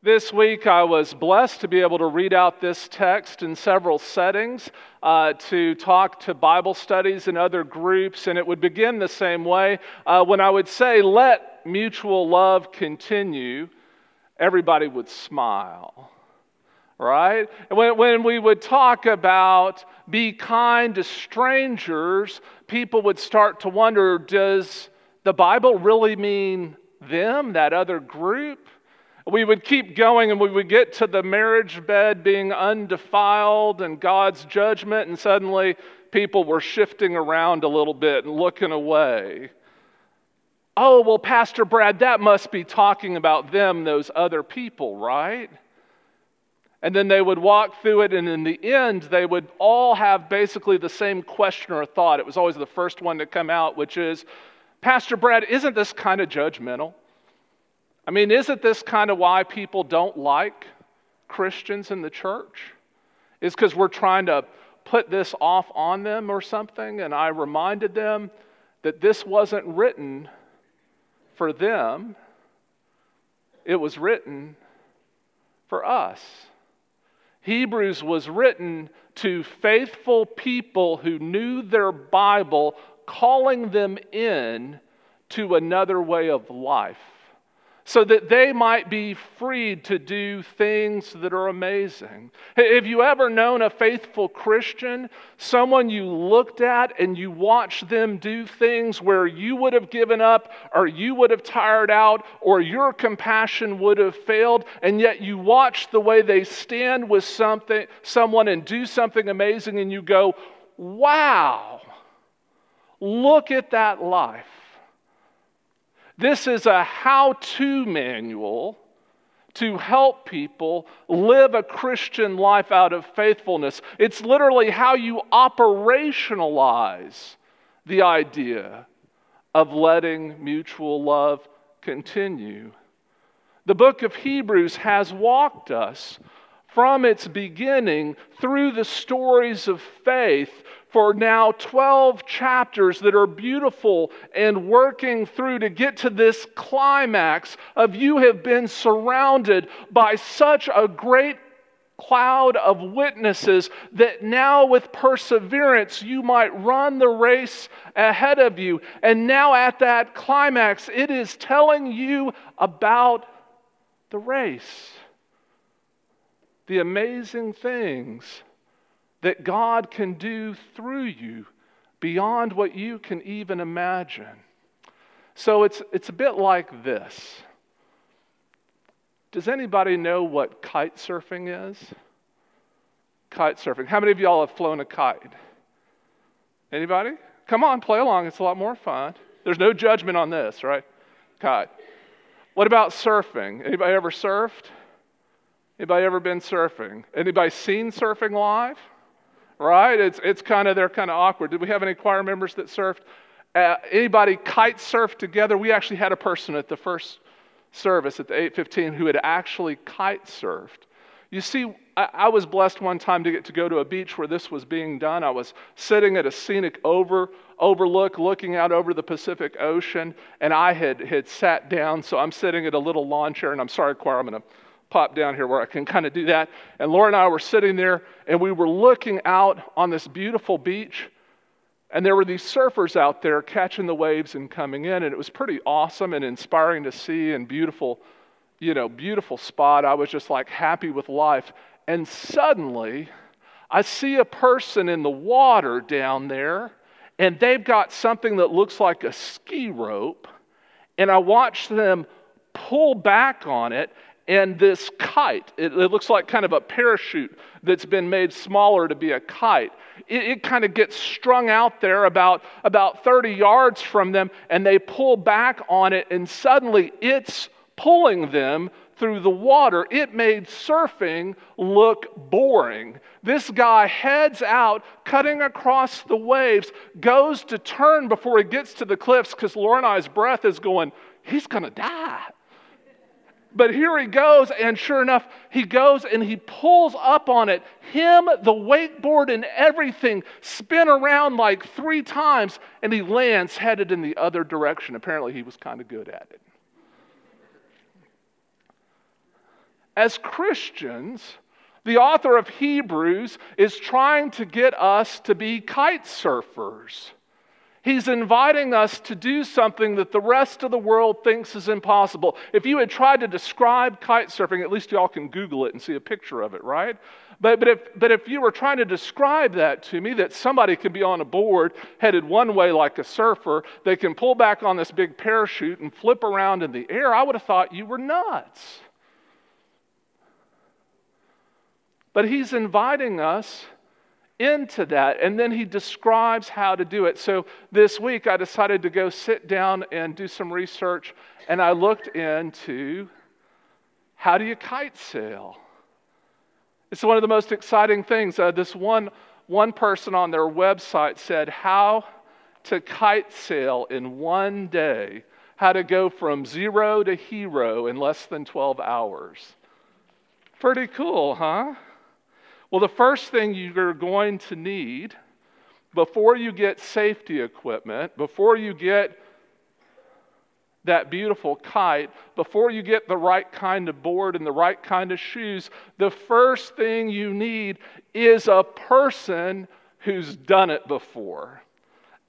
This week, I was blessed to be able to read out this text in several settings, uh, to talk to Bible studies and other groups, and it would begin the same way. Uh, when I would say, Let mutual love continue, everybody would smile, right? And when, when we would talk about be kind to strangers, people would start to wonder, Does the Bible really mean them, that other group? We would keep going and we would get to the marriage bed being undefiled and God's judgment, and suddenly people were shifting around a little bit and looking away. Oh, well, Pastor Brad, that must be talking about them, those other people, right? And then they would walk through it, and in the end, they would all have basically the same question or thought. It was always the first one to come out, which is Pastor Brad, isn't this kind of judgmental? I mean, isn't this kind of why people don't like Christians in the church? Is because we're trying to put this off on them or something? And I reminded them that this wasn't written for them, it was written for us. Hebrews was written to faithful people who knew their Bible, calling them in to another way of life so that they might be freed to do things that are amazing. Have you ever known a faithful Christian, someone you looked at and you watched them do things where you would have given up, or you would have tired out, or your compassion would have failed, and yet you watch the way they stand with something, someone and do something amazing, and you go, wow, look at that life. This is a how to manual to help people live a Christian life out of faithfulness. It's literally how you operationalize the idea of letting mutual love continue. The book of Hebrews has walked us from its beginning through the stories of faith for now 12 chapters that are beautiful and working through to get to this climax of you have been surrounded by such a great cloud of witnesses that now with perseverance you might run the race ahead of you. And now at that climax, it is telling you about the race. The amazing things that God can do through you beyond what you can even imagine. So it's, it's a bit like this. Does anybody know what kite surfing is? Kite surfing. How many of y'all have flown a kite? Anybody? Come on, play along. It's a lot more fun. There's no judgment on this, right? Kite. What about surfing? Anybody ever surfed? Anybody ever been surfing? Anybody seen surfing live? Right? It's, it's kind of, they're kind of awkward. Did we have any choir members that surfed? Uh, anybody kite surf together? We actually had a person at the first service at the 815 who had actually kite surfed. You see, I, I was blessed one time to get to go to a beach where this was being done. I was sitting at a scenic over, overlook looking out over the Pacific Ocean, and I had, had sat down. So I'm sitting at a little lawn chair, and I'm sorry, choir, I'm going to pop down here where I can kind of do that. And Laura and I were sitting there and we were looking out on this beautiful beach. And there were these surfers out there catching the waves and coming in. And it was pretty awesome and inspiring to see and beautiful, you know, beautiful spot. I was just like happy with life. And suddenly, I see a person in the water down there, and they've got something that looks like a ski rope. And I watch them pull back on it, and this kite, it, it, looks like kind of a parachute that's been made smaller to be a kite. It, it kind of gets strung out there about, about 30 yards from them, and they pull back on it, and suddenly it's pulling them through the water. It made surfing look boring. This guy heads out, cutting across the waves, goes to turn before he gets to the cliffs because and I's breath is going, he's going to die. But here he goes, and sure enough, he goes and he pulls up on it. Him, the wakeboard, and everything spin around like three times, and he lands headed in the other direction. Apparently, he was kind of good at it. as Christians, the author of Hebrews is trying to get us to be kite surfers. He's inviting us to do something that the rest of the world thinks is impossible. If you had tried to describe kite surfing, at least y'all can Google it and see a picture of it, right? But, but, if, but if you were trying to describe that to me, that somebody can be on a board headed one way like a surfer, they can pull back on this big parachute and flip around in the air, I would have thought you were nuts. But he's inviting us into that, and then he describes how to do it. So this week I decided to go sit down and do some research, and I looked into how do you kite sail? It's one of the most exciting things. Uh, this one, one person on their website said how to kite sail in one day, how to go from zero to hero in less than 12 hours. Pretty cool, huh? Well, the first thing you're going to need before you get safety equipment, before you get that beautiful kite, before you get the right kind of board and the right kind of shoes, the first thing you need is a person who's done it before.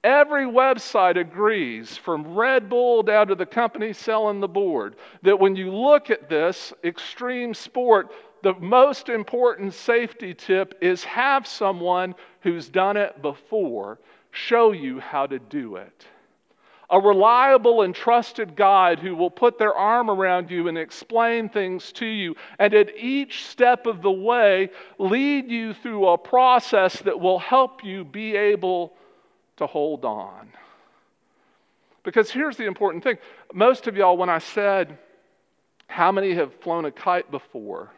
Every website agrees, from Red Bull down to the company selling the board, that when you look at this extreme sport, the most important safety tip is have someone who's done it before show you how to do it. A reliable and trusted guide who will put their arm around you and explain things to you, and at each step of the way, lead you through a process that will help you be able to hold on. Because here's the important thing most of y'all, when I said, How many have flown a kite before?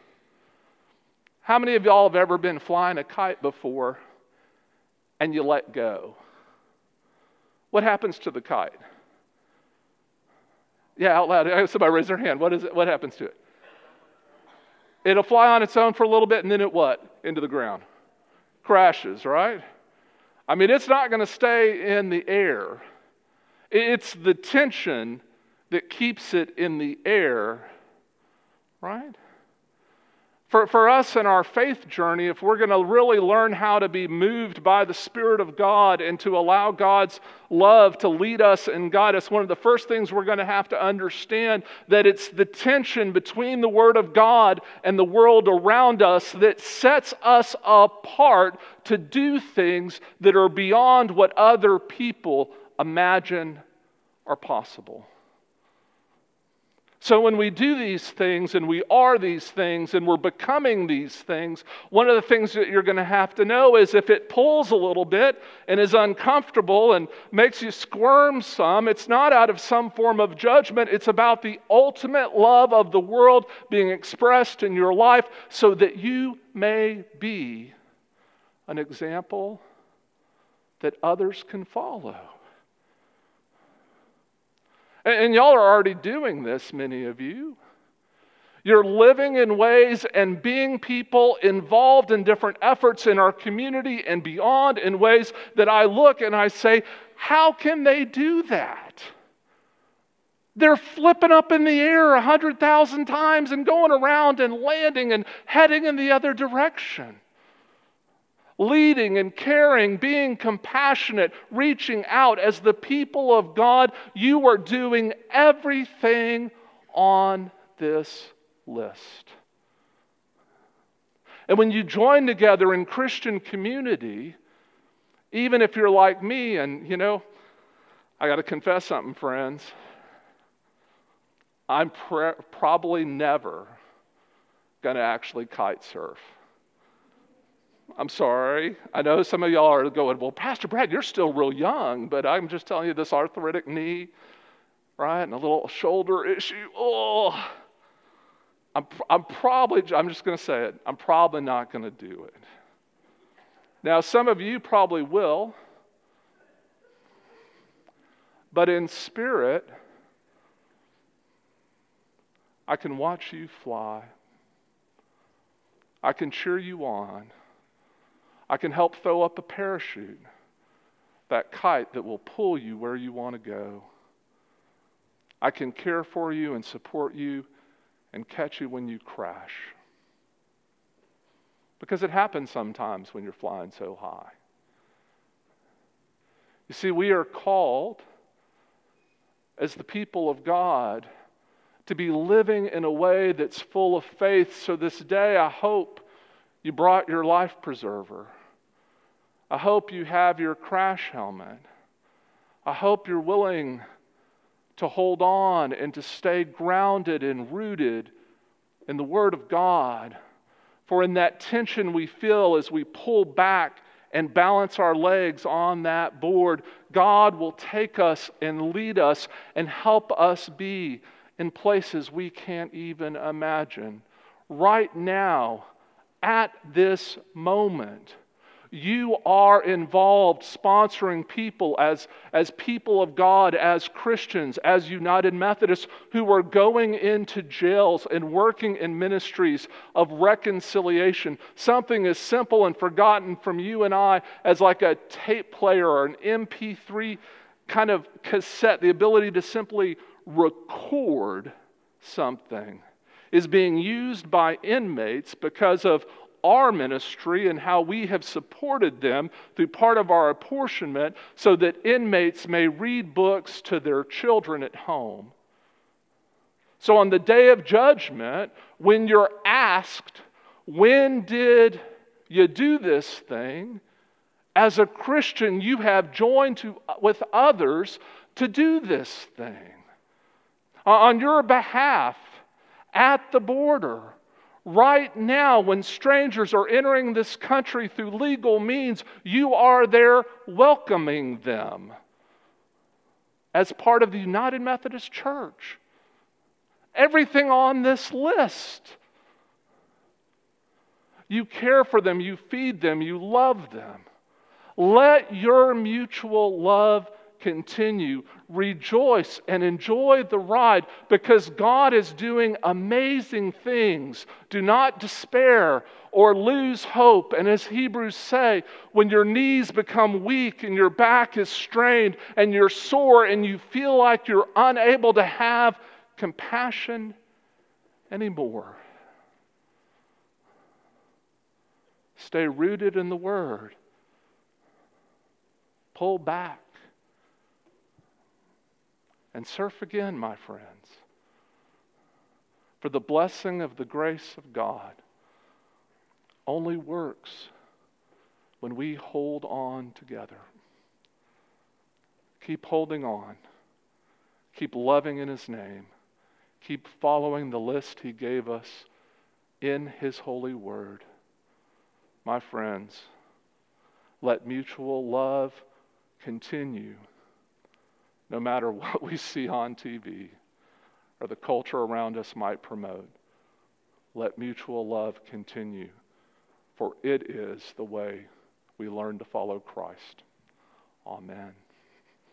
How many of y'all have ever been flying a kite before and you let go? What happens to the kite? Yeah, out loud. Somebody raise their hand. What is it? What happens to it? It'll fly on its own for a little bit and then it what? Into the ground. Crashes, right? I mean, it's not going to stay in the air. It's the tension that keeps it in the air, right? For, for us in our faith journey, if we're going to really learn how to be moved by the Spirit of God and to allow God's love to lead us and guide us, one of the first things we're going to have to understand that it's the tension between the Word of God and the world around us that sets us apart to do things that are beyond what other people imagine are possible. So, when we do these things and we are these things and we're becoming these things, one of the things that you're going to have to know is if it pulls a little bit and is uncomfortable and makes you squirm some, it's not out of some form of judgment. It's about the ultimate love of the world being expressed in your life so that you may be an example that others can follow. And y'all are already doing this, many of you. You're living in ways and being people involved in different efforts in our community and beyond in ways that I look and I say, how can they do that? They're flipping up in the air a hundred thousand times and going around and landing and heading in the other direction leading and caring, being compassionate, reaching out. As the people of God, you are doing everything on this list. And when you join together in Christian community, even if you're like me, and you know, I got to confess something, friends. I'm pre- probably never going to actually kite surf. I'm sorry. I know some of y'all are going, well, Pastor Brad, you're still real young, but I'm just telling you this arthritic knee, right, and a little shoulder issue. Oh, I'm, I'm probably, I'm just going to say it, I'm probably not going to do it. Now, some of you probably will, but in spirit, I can watch you fly. I can cheer you on. I can help throw up a parachute, that kite that will pull you where you want to go. I can care for you and support you and catch you when you crash. Because it happens sometimes when you're flying so high. You see, we are called as the people of God to be living in a way that's full of faith. So this day, I hope you brought your life preserver. I hope you have your crash helmet. I hope you're willing to hold on and to stay grounded and rooted in the Word of God. For in that tension we feel as we pull back and balance our legs on that board, God will take us and lead us and help us be in places we can't even imagine. Right now, at this moment, you are involved sponsoring people as, as people of God, as Christians, as United Methodists who are going into jails and working in ministries of reconciliation. Something as simple and forgotten from you and I as like a tape player or an MP3 kind of cassette, the ability to simply record something is being used by inmates because of our ministry and how we have supported them through part of our apportionment so that inmates may read books to their children at home. So, on the day of judgment, when you're asked, When did you do this thing? As a Christian, you have joined to, with others to do this thing. Uh, on your behalf, at the border, Right now, when strangers are entering this country through legal means, you are there welcoming them as part of the United Methodist Church. Everything on this list. You care for them, you feed them, you love them. Let your mutual love continue. Rejoice and enjoy the ride because God is doing amazing things. Do not despair or lose hope. And as Hebrews say, when your knees become weak and your back is strained and you're sore and you feel like you're unable to have compassion anymore, stay rooted in the Word. Pull back and surf again, my friends. For the blessing of the grace of God only works when we hold on together. Keep holding on. Keep loving in His name. Keep following the list He gave us in His holy word. My friends, let mutual love continue no matter what we see on TV or the culture around us might promote. Let mutual love continue, for it is the way we learn to follow Christ. Amen.